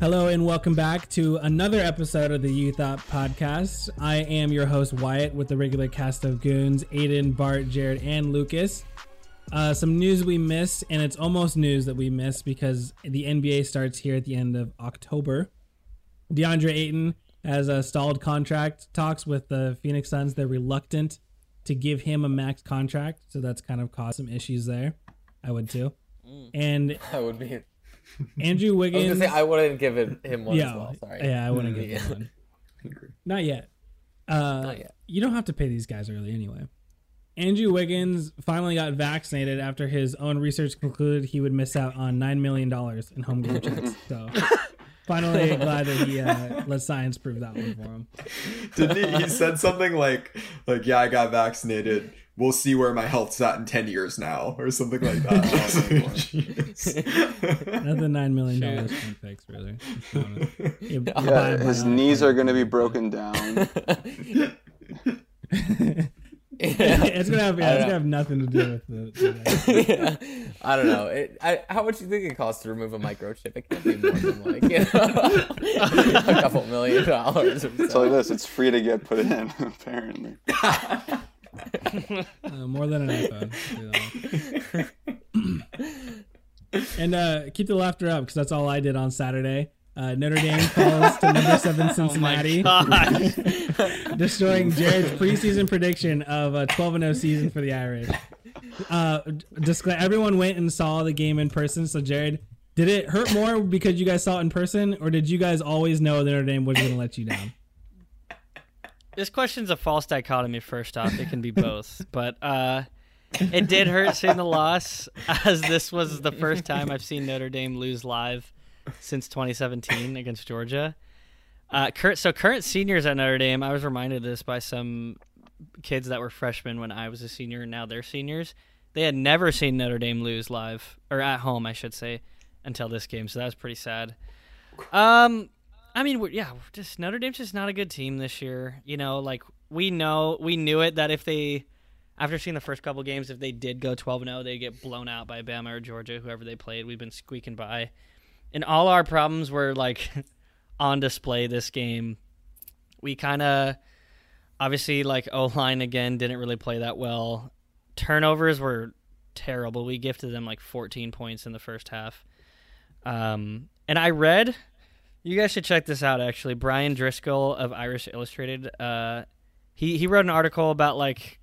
Hello and welcome back to another episode of the You Thought podcast. I am your host Wyatt with the regular cast of goons: Aiden, Bart, Jared, and Lucas. Uh, some news we missed, and it's almost news that we missed because the NBA starts here at the end of October. DeAndre Ayton has a stalled contract talks with the Phoenix Suns. They're reluctant to give him a max contract, so that's kind of caused some issues there. I would too. And That would be. Andrew I was Wiggins. gonna say I wouldn't give it him one yeah, as well. Sorry. yeah, I wouldn't give Yeah. him one. Not yet. Uh, Not yet. You don't have to pay these guys early anyway. Andrew Wiggins finally got vaccinated after his own research concluded he would miss out on nine million dollars in homegrown checks. So, finally, glad that he uh, let science prove that one for him. Didn't he? He said something like, "Like yeah, I got vaccinated. We'll see where my health's at in ten years now, or something like that." Another nine million dollars can't fix, really. Let's. Yeah, Yeah, his knees are gonna be broken down. it's gonna have yeah, I it's don't gonna have nothing to do with the. the yeah. I don't know. It, I, how much do you think it costs to remove a microchip? It can't be more than like you know, a couple million dollars. Or It's so. like this. It's free to get put in, apparently. uh, more than an iPhone. and uh, keep the laughter up because that's all I did on Saturday. Uh, Notre Dame falls to number seven Cincinnati, destroying Jared's preseason prediction of a 12 0 season for the Irish. Uh, discla- everyone went and saw the game in person. So, Jared, did it hurt more because you guys saw it in person, or did you guys always know that Notre Dame was going to let you down? This question's a false dichotomy. First off, it can be both, but uh, it did hurt seeing the loss, as this was the first time I've seen Notre Dame lose live since 2017 against Georgia. Uh, cur- so current seniors at Notre Dame, I was reminded of this by some kids that were freshmen when I was a senior, and now they're seniors. They had never seen Notre Dame lose live or at home, I should say, until this game. So that was pretty sad. Um, I mean, we're, yeah, we're just Notre Dame's just not a good team this year. You know, like we know, we knew it that if they, after seeing the first couple games, if they did go 12 0, they'd get blown out by Bama or Georgia, whoever they played. We've been squeaking by. And all our problems were like on display this game. We kind of, obviously, like O line again didn't really play that well. Turnovers were terrible. We gifted them like 14 points in the first half. Um, and I read you guys should check this out. Actually, Bryan Driskell of Irish Illustrated. Uh, he he wrote an article about like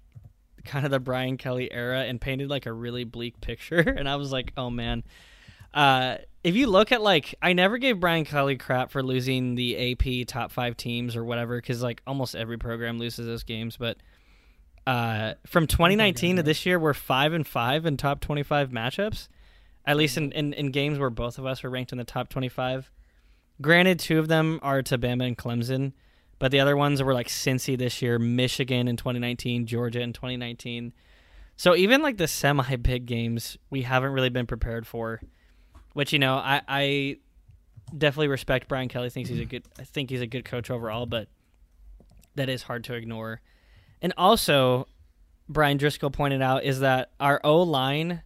kind of the Brian Kelly era and painted like a really bleak picture. And I was like, oh man. Uh, if you look at like, I never gave Brian Kelly crap for losing the AP top five teams or whatever, because like almost every program loses those games. But uh, from 2019 to this year, we're five and five in top 25 matchups. At least in, in, in games where both of us are ranked in the top 25. Granted, two of them are to Bama and Clemson, but the other ones were like Cincy this year, Michigan in 2019, Georgia in 2019. So even like the semi big games, we haven't really been prepared for. Which you know, I, I definitely respect Brian Kelly. thinks he's a good. I think he's a good coach overall, but that is hard to ignore. And also, Bryan Driskell pointed out is that our O line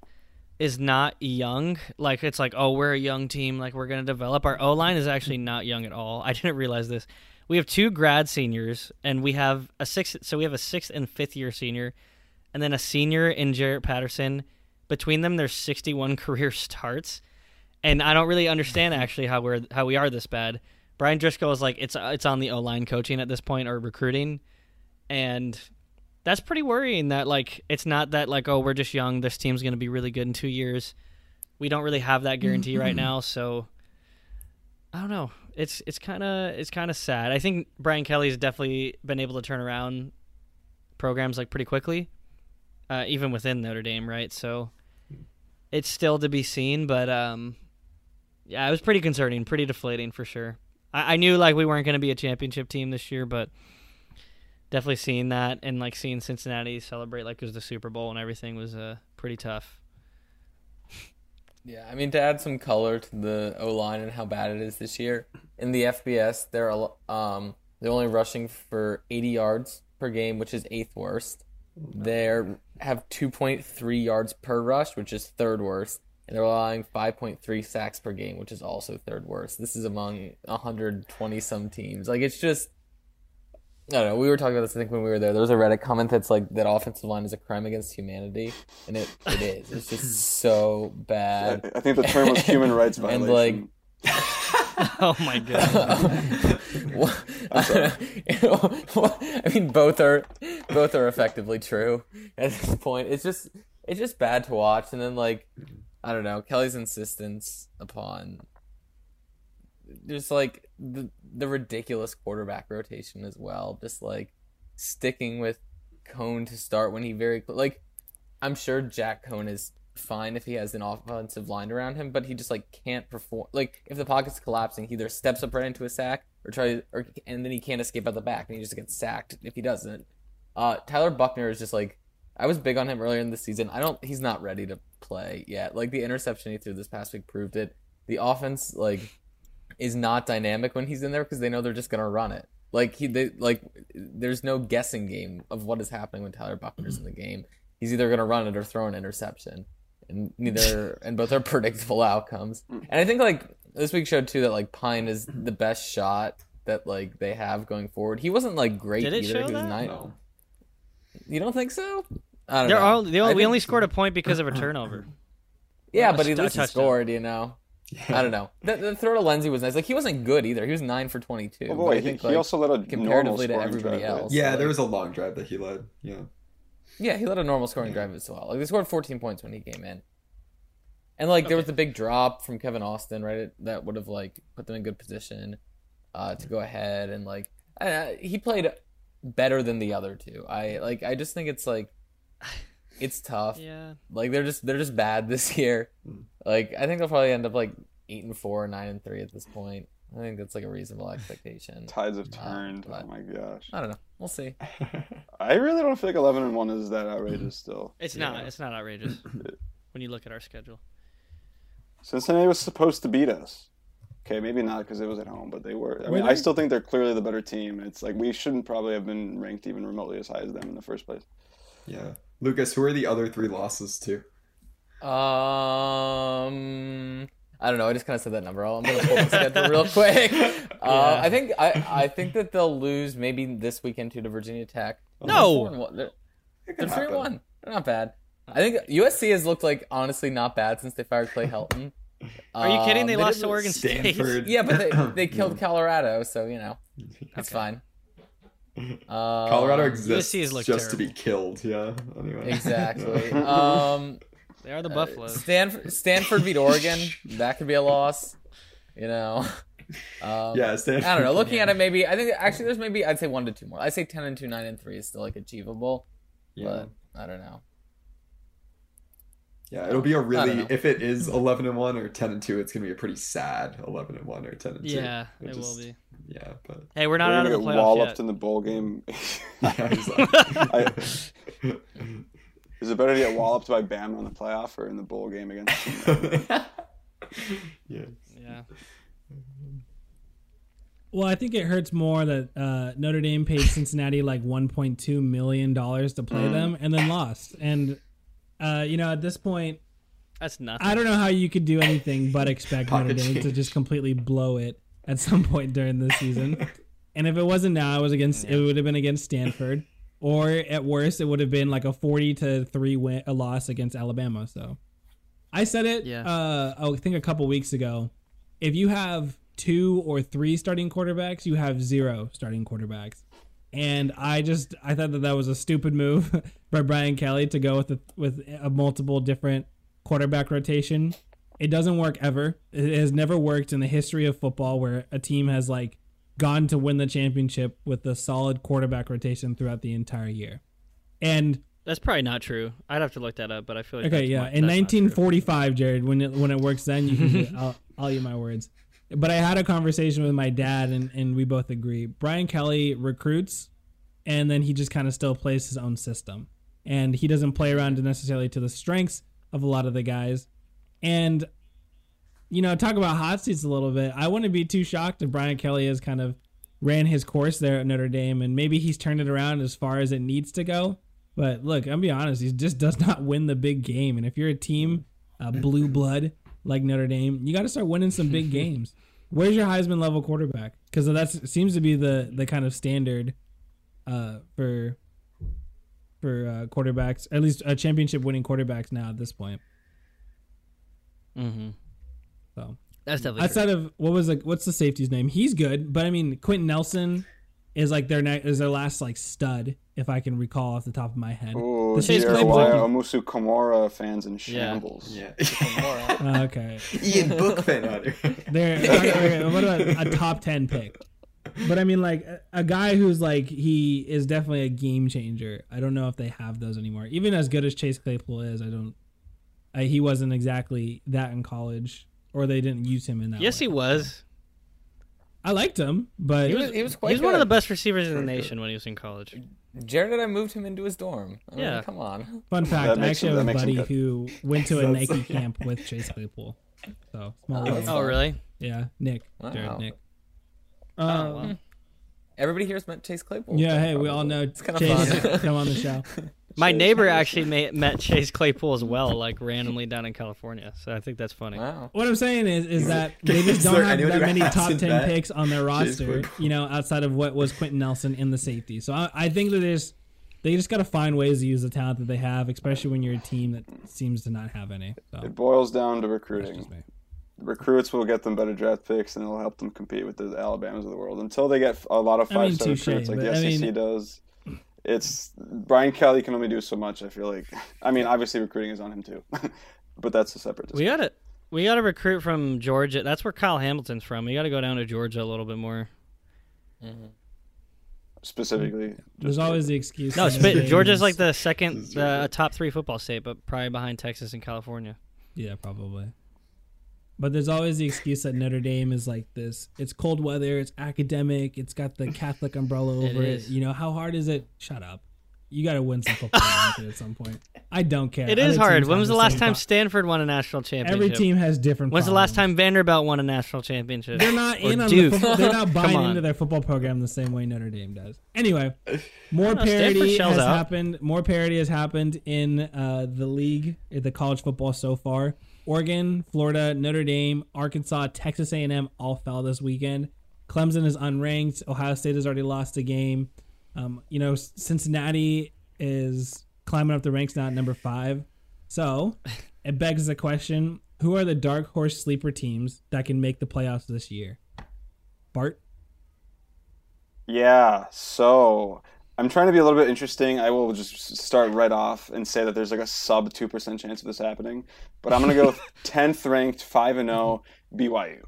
is not young. Like it's like, oh, we're a young team, like we're gonna develop. Our O line is actually not young at all. I didn't realize this. We have two grad seniors, and we have a sixth. So we have a sixth and fifth year senior, and then a senior in Jarrett Patterson. Between them, there's 61 career starts, and I don't really understand actually how we're how we are this bad. Bryan Driskell is like it's it's on the O line coaching at this point or recruiting, and that's pretty worrying that like it's not that like oh we're just young this team's going to be really good in 2 years. We don't really have that guarantee right now, so I don't know. It's it's kind of it's kind of sad. I think Brian Kelly's definitely been able to turn around programs like pretty quickly. Uh, even within Notre Dame, right? So it's still to be seen, but um yeah, it was pretty concerning, pretty deflating for sure. I, I knew like we weren't going to be a championship team this year, but definitely seeing that and like seeing Cincinnati celebrate like it was the Super Bowl and everything was uh, pretty tough. Yeah, I mean to add some color to the O line and how bad it is this year. In the FBS, they're um they're only rushing for 80 yards per game, which is eighth worst. They have 2.3 yards per rush, which is third worst, and they're allowing 5.3 sacks per game, which is also third worst. This is among 120 some teams. Like it's just I don't know. We were talking about this. I think when we were there, there was a Reddit comment that's like that offensive line is a crime against humanity, and it, it is. It's just so bad. I think the term was human rights And, violation. like, Oh my god. What- I'm. I mean, both are both are effectively true at this point. It's just it's just bad to watch, and then like I don't know Kelly's insistence upon just like the the ridiculous quarterback rotation as well. Just like sticking with Coan to start when he very like I'm sure Jack Coan is fine if he has an offensive line around him, but he just like can't perform. Like if the pocket's collapsing, he either steps up right into a sack or tries, or and then he can't escape out the back, and he just gets sacked if he doesn't. Uh, Tyler Buchner is just like I was big on him earlier in the season. I don't. He's not ready to play yet. Like the interception he threw this past week proved it. The offense like is not dynamic when he's in there because they know they're just gonna run it. Like he, they, like there's no guessing game of what is happening when Tyler Buchner's in the game. He's either gonna run it or throw an interception, and neither and both are predictable outcomes. Mm. And I think like this week showed too that like Pyne is the best shot that like they have going forward. He wasn't like great Did it either. show he was that? nine. No. You don't think so? I don't They're know. all, they, I we think- only scored a point because of a turnover. Yeah, a but at stu- least he touchdown. scored. You know. I don't know. The, the throw to Lindsay was nice. Like he wasn't good either. He was nine for twenty two. Oh boy, he, he also led a normal comparatively to everybody drive, else. Yeah, like- there was a long drive that he led. Yeah. Yeah, he led a normal scoring drive as well. Like they scored 14 points when he came in, and like there was the big drop from Kevin Austin, right? That would have like put them in good position uh, to go ahead, and like he played better than the other two. I like. I just think it's like it's tough. Yeah. Like they're just they're just bad this year. Like I think they'll probably end up like eight and four, nine and three at this point. I think that's like a reasonable expectation. Tides have Uh, turned. but- oh my gosh. I don't know. We'll see. I really don't feel like 11 and 1 is that outrageous still. It's Yeah. not. It's not outrageous when you look at our schedule. Cincinnati was supposed to beat us. Okay, maybe not because it was at home, but they were. I mean. I still think they're clearly the better team. It's like we shouldn't probably have been ranked even remotely as high as them in the first place. Yeah. Lucas, who are the other three losses to? Um, I don't know. I just kind of said that number. I'm gonna pull the schedule real quick. Uh, I think I, I think that they'll lose maybe this weekend too to Virginia Tech. No! They're four and one. They're, It they're could three and one. They're not bad. I think USC has looked like honestly not bad since they fired Clay Helton. Are you kidding? Um, They did lost to lose- Oregon State. Yeah, but they they killed Colorado, so you know it's fine. Uh, Colorado exists USC has looked just to be killed. Yeah. Anyway. Exactly. um, They are the Uh, Buffaloes. Stanford, Stanford beat Oregon. That could be a loss. You know. Um, yeah, Stanford. I don't know. Looking at it, maybe I think actually there's maybe I'd say one to two more. I'd say ten and two, nine and three is still like achievable, Yeah. but I don't know. Yeah, it'll be a really if it is eleven and one or ten and two, it's gonna be a pretty sad eleven and one or ten and two. yeah, It it will be. Yeah, but Hey, we're not We're out of the get playoffs walloped yet. in the bowl game. yeah. I- is it better to get walloped by Bama in the playoff or in the bowl game against? yeah. Yeah. Well, I think it hurts more that uh, Notre Dame paid Cincinnati like 1.2 million dollars to play them and then lost. And uh, you know, at this point, That's nothing. I don't know how you could do anything but expect Notre Pocket Dame to just completely blow it at some point during the season. and if it wasn't now, it was against it would have been against Stanford, or at worst, it would have been like a 40 to three win a loss against Alabama. So I said it. Yeah. Uh, I think a couple weeks ago. If you have two or three starting quarterbacks, you have zero starting quarterbacks. And I just I thought that that was a stupid move by Brian Kelly to go with a, with a multiple different quarterback rotation. It doesn't work ever. It has never worked in the history of football where a team has like gone to win the championship with a solid quarterback rotation throughout the entire year. And That's probably not true. I'd have to look that up, but I feel like okay, yeah, not- in that's not true. 1945, Jared, when it when it works, then you can. I'll I'll eat my words. But I had a conversation with my dad, and and we both agree. Brian Kelly recruits, and then he just kind of still plays his own system, and he doesn't play around necessarily to the strengths of a lot of the guys, and. You know, talk about hot seats a little bit. I wouldn't be too shocked if Brian Kelly has kind of ran his course there at Notre Dame, and maybe he's turned it around as far as it needs to go. But look, I'm be honest, he just does not win the big game. And if you're a team uh, blue blood like Notre Dame, you got to start winning some big games. Where's your Heisman level quarterback? Because that seems to be the the kind of standard uh, for for uh, quarterbacks, at least a championship winning quarterbacks now at this point. Mm-hmm. So That's definitely outside true. of what was like, what's the safety's name? He's good, but I mean, Quenton Nelson is like their ne- is their last like stud, if I can recall off the top of my head. Ooh, The Chase Jeremiah Claypool- Owusu-Koramoah fans in shambles. Yeah. Uh, okay, Ian Book fan out here. they're okay, what about a top ten pick? But I mean, like a, a guy who's like he is definitely a game changer. I don't know if they have those anymore. Even as good as Chase Claypool is, I don't. I, he wasn't exactly that in college, or they didn't use him in that. Yes, way. he was. I liked him, but He was, he was quite He was one of the best receivers in the nation when he was in college. Jared and I moved him into his dorm. I mean, Yeah. come on. Fun fact: That I makes actually him- have a buddy who went to a That's- Nike camp with Chase Claypool. So small world. Oh, really? Yeah, Nick, Wow. Jared, Nick. Oh, Um, wow. Everybody here's met Chase Claypool. yeah, hey, we all know It's kind of Chase. fun. Come on the show. My neighbor actually ma- met Chase Claypool as well, like randomly down in California. So I think that's funny. wow. What I'm saying is, is that they just don't have that many top ten met picks on their roster. You know, outside of what was Quenton Nelson in the safety. So I, I think that there's they just got to find ways to use the talent that they have, especially when you're a team that seems to not have any. So It boils down to recruiting. Recruits will get them better draft picks, and it'll help them compete with the Alabamas of the world. Until they get a lot of I mean, five star touche, recruits like the but I SEC mean- does, it's Brian Kelly can only do so much. I feel like. I mean, obviously recruiting is on him too, but that's a separate. We got to we got to recruit from Georgia. That's where Kyle Hamilton's from. We got to go down to Georgia a little bit more. specifically. There's just- always the excuse. No, sp- Georgia's like the second, This uh, top three football state, but probably behind Texas and California. Yeah, probably. But there's always the excuse that Notre Dame is like this. It's cold weather. It's academic. It's got the Catholic umbrella It over it. is. You know how hard is it? Shut up. You got to win some football at some point. I don't care. It is Other hard. When was the last time pro- Stanford won a national championship? Every team has different. When's the last time Vanderbilt won a national championship? They're not in on Duke. the football. They're not buying into their football program the same way Notre Dame does. Anyway, more know, parity has out. happened. More parity has happened in uh, the league, in the college football so far. Oregon, Florida, Notre Dame, Arkansas, Texas A&M all fell this weekend. Clemson is unranked. Ohio State has already lost a game. Um, you know, Cincinnati is climbing up the ranks now at number five. So it begs the question: Who are the dark horse sleeper teams that can make the playoffs this year? Bart. Yeah, so I'm trying to be a little bit interesting. I will just start right off and say that there's like a sub 2% chance of this happening. But I'm going to go 10th ranked 5 and 0 BYU.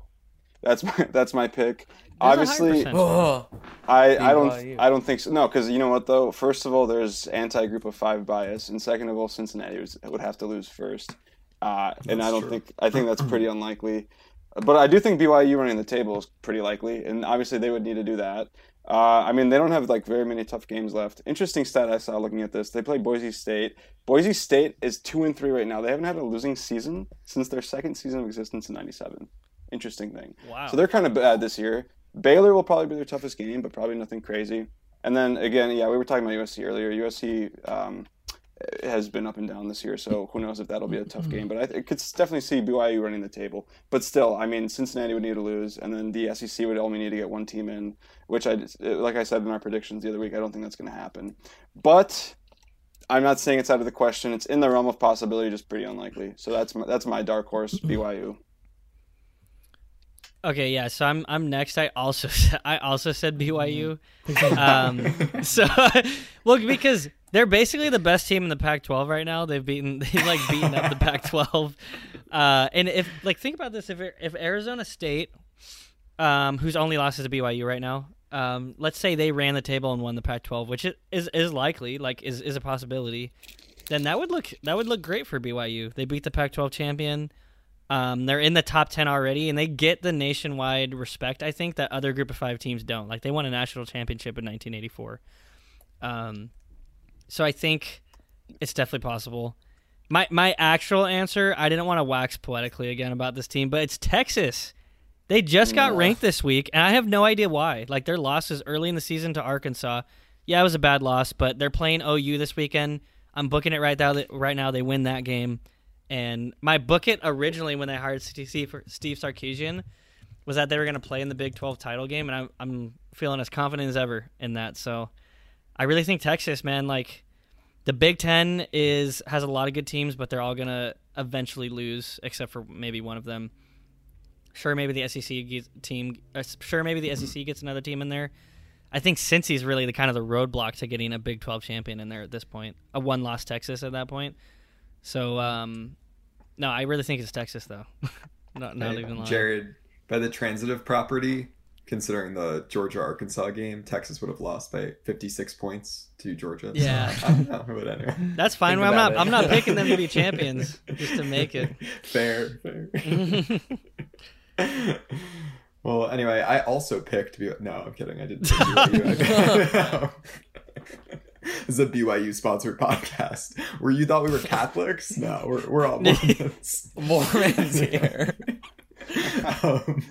That's my that's my pick. There's Obviously. Oh, I, I don't I don't think so. No, because you know what though. First of all, there's anti-group of five bias, and second of all, Cincinnati was, would have to lose first, uh, and I don't true. think I think that's pretty unlikely. But I do think BYU running the table is pretty likely, and obviously they would need to do that. Uh, I mean, they don't have like very many tough games left. Interesting stat I saw looking at this: they play Boise State. Boise State is two and three right now. They haven't had a losing season since their second season of existence in '97. Interesting thing. Wow. So they're kind of bad this year. Baylor will probably be their toughest game, but probably nothing crazy. And then again, yeah, we were talking about USC earlier. USC um, has been up and down this year, so who knows if that'll be a tough mm-hmm. game. But I th- could definitely see BYU running the table. But still, I mean, Cincinnati would need to lose, and then the SEC would only need to get one team in, which I, like I said in our predictions the other week, I don't think that's going to happen. But I'm not saying it's out of the question. It's in the realm of possibility, just pretty unlikely. So that's my, that's my dark horse, mm-hmm. BYU. Okay, yeah. So I'm I'm next. I also I also said BYU. Um, so well because they're basically the best team in the Pac-12 right now. They've beaten they've like beaten up the Pac-12. Uh, and if like think about this, if if Arizona State, um, whose only loss is to BYU right now, um, let's say they ran the table and won the Pac-12, which is is, is likely, like is is a possibility. Then that would look that would look great for BYU. They beat the Pac-12 champion. Um, they're in the top 10 already, and they get the nationwide respect, I think, that other Group of Five teams don't. Like, they won a national championship in 1984. Um, so I think it's definitely possible. My, my actual answer, I didn't want to wax poetically again about this team, but it's Texas. They just got ranked this week, and I have no idea why. Like, their losses early in the season to Arkansas. Yeah, it was a bad loss, but they're playing OU this weekend. I'm booking it right now. Right now, they win that game And my book it originally when they hired Steve for Steve Sarkisian was that they were going to play in the Big 12 title game, and I'm I'm feeling as confident as ever in that. So I really think Texas, man, like the Big Ten is has a lot of good teams, but they're all going to eventually lose, except for maybe one of them. Sure, maybe the SEC team. Uh, sure, maybe the SEC gets another team in there. I think Cincy's really the kind of the roadblock to getting a Big 12 champion in there at this point. A one loss Texas at that point. So um, no, I really think it's Texas though. not not Hey, even lying. Jared, by the transitive property, considering the Georgia Arkansas game, Texas would have lost by 56 points to Georgia. So, Yeah. I don't know, but anyway. That's fine. Think I'm not. it. I'm not picking them to be champions just to make it. fair, fair. well, anyway, I also picked. No, I'm kidding. I didn't. Is a BYU sponsored podcast. Where you thought we were Catholics? No, we're we're all Mormons. Mormons here. um,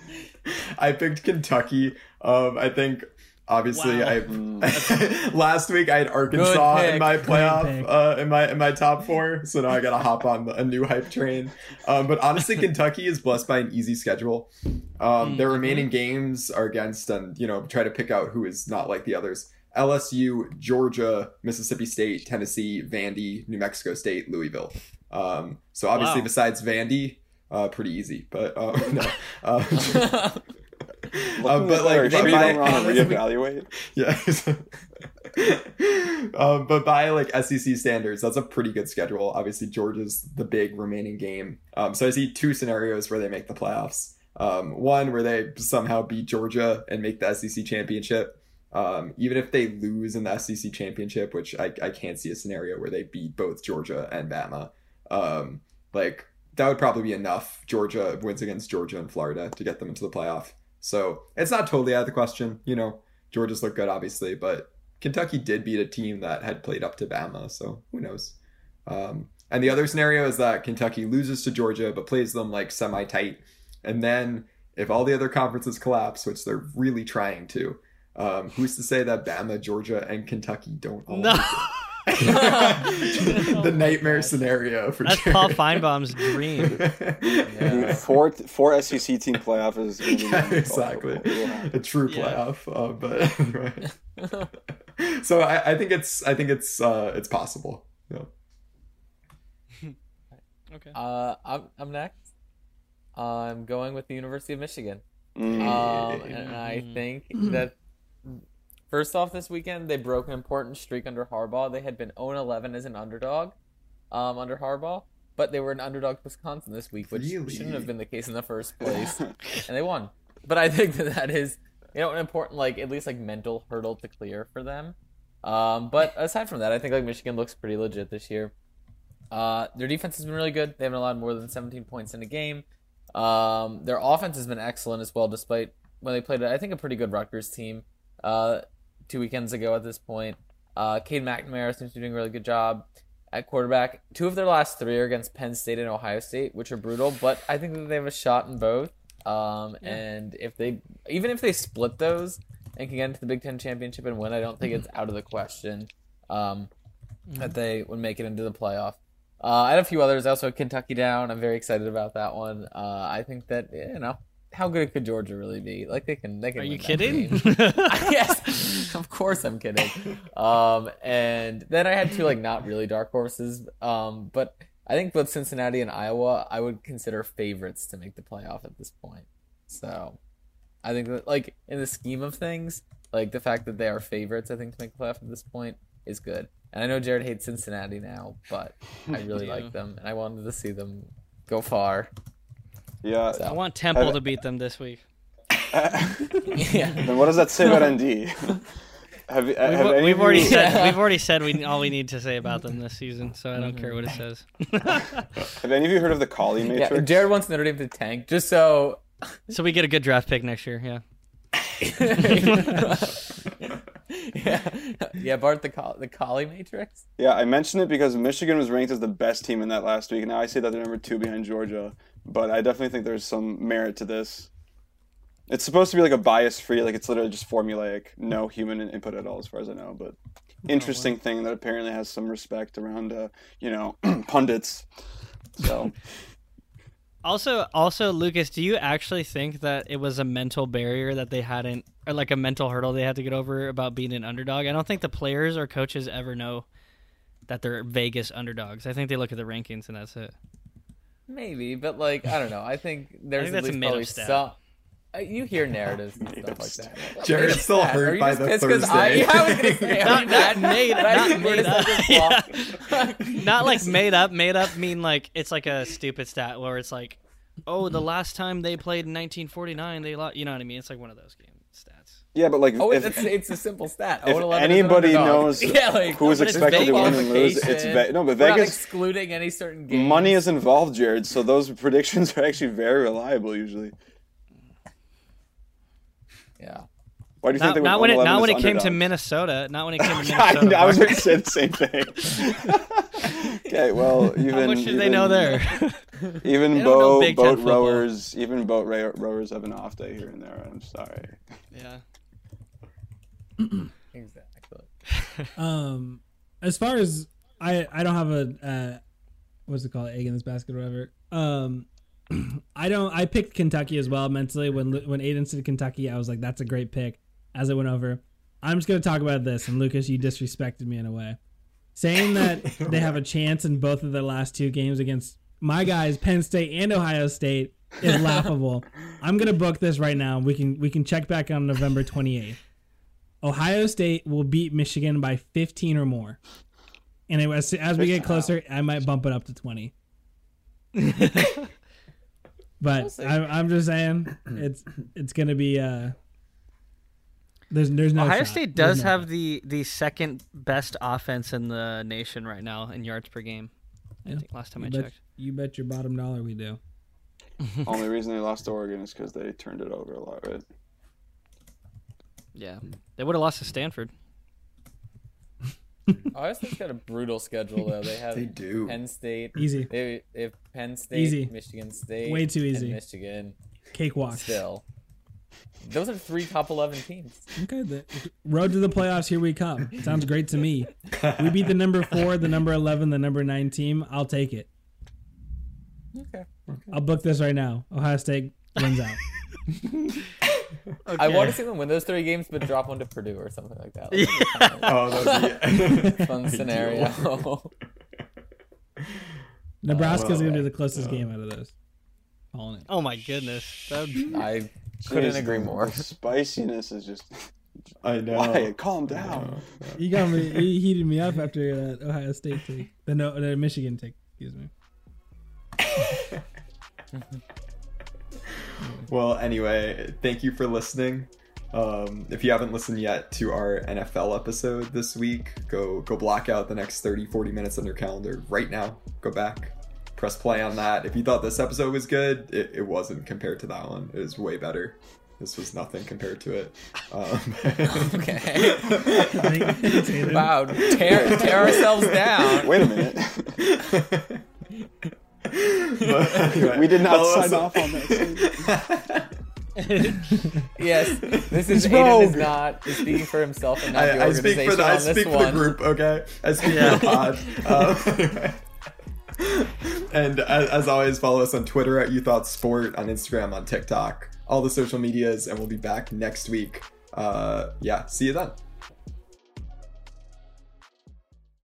I picked Kentucky. Um, I think obviously Wow. I last week I had Arkansas in my playoff uh, in my in my top four. So now I gotta hop on a new hype train. Um, but honestly, Kentucky is blessed by an easy schedule. Um, their Mhm. remaining games are against and you know try to pick out who is not like the others. LSU, Georgia, Mississippi State, Tennessee, Vandy, New Mexico State, Louisville. Um, so obviously, Wow. besides Vandy, uh, pretty easy. But um, no, um, Looking uh, but like that, they are you buy- and reevaluate? yeah. um, but by like SEC standards, that's a pretty good schedule. Obviously, Georgia's the big remaining game. Um, so I see two scenarios where they make the playoffs. Um, one where they somehow beat Georgia and make the SEC championship. Um, even if they lose in the SEC championship, which I, I can't see a scenario where they beat both Georgia and Bama. Um, like that would probably be enough. Georgia wins against Georgia and Florida to get them into the playoff. So it's not totally out of the question. You know, Georgia's look good, obviously, but Kentucky did beat a team that had played up to Bama, so who knows? Um, and the other scenario is that Kentucky loses to Georgia but plays them like semi tight. And then if all the other conferences collapse, which they're really trying to, um, who's to say that Bama, Georgia, and Kentucky don't all No. the nightmare scenario for That's Jared. Paul Finebaum's dream. Yeah. Four four SEC team playoff is yeah, exactly. football. It will happen. A true Yeah. playoff. Uh, but anyway. so I, I think it's I think it's uh, it's possible. Yeah. Okay. Uh, I'm I'm next. I'm going with the University of Michigan. Mm. Um, and I Mm. think that first off, this weekend they broke an important streak under Harbaugh. They had been 0-11 as an underdog, um, under Harbaugh, but they were an underdog to Wisconsin this week, which Really? shouldn't have been the case in the first place, and they won. But I think that that is, you know, an important like at least like mental hurdle to clear for them. Um, but aside from that, I think like Michigan looks pretty legit this year. Uh, their defense has been really good. They haven't allowed more than 17 points in a game. Um, their offense has been excellent as well, despite when they played, I think, a pretty good Rutgers team uh, two weekends ago at this point. Uh, Cade McNamara seems to be doing a really good job at quarterback. Two of their last three are against Penn State and Ohio State, which are brutal, but I think that they have a shot in both. Um, And if they, even if they split those and can get into the Big Ten championship and win, I don't think it's out of the question um, that they would make it into the playoff. Uh, I had a few others. I also Kentucky down. I'm very excited about that one. Uh, I think that you know how good could Georgia really be? Like they can. They can. Are you kidding? yes, of course I'm kidding. Um, and then I had two like not really dark horses. Um, but I think both Cincinnati and Iowa I would consider favorites to make the playoff at this point. So I think that like in the scheme of things, like the fact that they are favorites, I think to make the playoff at this point is good. And I know Jared hates Cincinnati now, but I really Yeah. like them and I wanted to see them go far. Yeah. I want Temple Have- to beat them this week. yeah. then what does that say about ND? have, you- have We've, any we've already you, said we've already said we all we need to say about them this season, so I don't mm-hmm. care what it says. have any of you heard of the Colley Yeah, Jared wants Notre Dame to tank just so so we get a good draft pick next year. Yeah. yeah, Bart the Col- the Colley Matrix. Yeah, I mentioned it because Michigan was ranked as the best team in that last week. Now I say that they're number two behind Georgia, but I definitely think there's some merit to this. It's supposed to be like a bias-free, like it's literally just formulaic, no human input at all, as far as I know. But interesting thing that apparently has some respect around, uh, you know, pundits. So Also, also, Lucas, do you actually think that it was a mental barrier that they hadn't, or like a mental hurdle they had to get over about being an underdog? I don't think the players or coaches ever know that they're Vegas underdogs. I think they look at the rankings and that's it. Maybe, but like I don't know. I think there's think at least probably some. Uh, you hear narratives and stuff like that. Jared's Made-up still stat. hurt by the pissed 'cause I, Thursday. yeah, I was gonna say, Not, not made, not made up. Yeah. Not like made up. Made up mean like it's like a stupid stat where it's like, oh, the last time they played in 1949, they lost. You know what I mean? It's like one of those game stats. yeah, but like Oh, if, it's, it's a simple stat. if 0-11 is an anybody knows yeah, like, who is but it's expected to win and lose, it's Ve- no, but We're not Vegas excluding any certain game. money is involved, Jared. So those predictions are actually very reliable usually. Yeah. Why do you think Not, they went not when it not when it came to? Minnesota. Not when it came to I, Minnesota. I was going to say the same thing. okay, well, even How much should even, they know there? Even They don't know boat Big Ten boat football. rowers, even boat ra- rowers have an off day here and there. I'm sorry. yeah. Exactly. Um, as far as I, I don't have a uh, what's it called, egg in this basket or whatever. Um, I don't. I picked Kentucky as well mentally. When when Aiden said Kentucky, I was like, that's a great pick. As it went over, I'm just gonna talk about this. And Lucas, you disrespected me in a way, saying that they have a chance in both of their last two games against my guys, Penn State and Ohio State, is laughable. I'm gonna book this right now. We can we can check back on November 28th. Ohio State will beat Michigan by 15 or more. And it, as, as we get closer, I might bump it up to 20. but see. I'm, I'm just saying it's it's gonna be uh there's there's no Ohio shot. State does no have shot. the the second best offense in the nation right now in yards per game. Yeah. I think last time I bet, checked. you bet your bottom dollar we do. Only reason they lost to Oregon is because they turned it over a lot, right? Yeah, they would have lost to Stanford. Ohio State's got a brutal schedule though. They have They do. Penn State. Easy. They, they have Penn State, Easy. Michigan State, Way too and easy. Michigan. Cakewalk. Still, those are three top eleven teams. Okay, the road to the playoffs. Here we come. Sounds great to me. We beat the number four, the number eleven, the number nine team. I'll take it. Okay. I'll book this right now. Ohio State wins out. I want to see them win those three games, but drop one to Purdue or something like that. Like, Oh, that's the Fun scenario. Nebraska's well, gonna be the closest game out of those. Calling it. Oh my goodness, that would, I couldn't agree more. The spiciness is just. I know. Wyatt, calm down. You got me. You heated me up after that Ohio State take. The no, the Michigan take. Excuse me. Well, anyway, thank you for listening. Um, if you haven't listened yet to our NFL episode this week, go go block out the next 30, 40 minutes on your calendar right now. Go back, press play on that. If you thought this episode was good, it, it wasn't compared to that one. It was way better. This was nothing compared to it. Um, Okay. Thanks, Aiden. Wow. Tear, tear ourselves down. Wait a minute. but anyway, we did not follow sign us- off on that. Yes. This is He's Aiden is not is speaking for himself and not the I, I speak for the I on speak for the group, okay? I speak Yeah. for the pod. Um, and as, as always, follow us on Twitter at You Thought Sport, on Instagram, on TikTok, all the social medias, and we'll be back next week. Uh, yeah, see you then.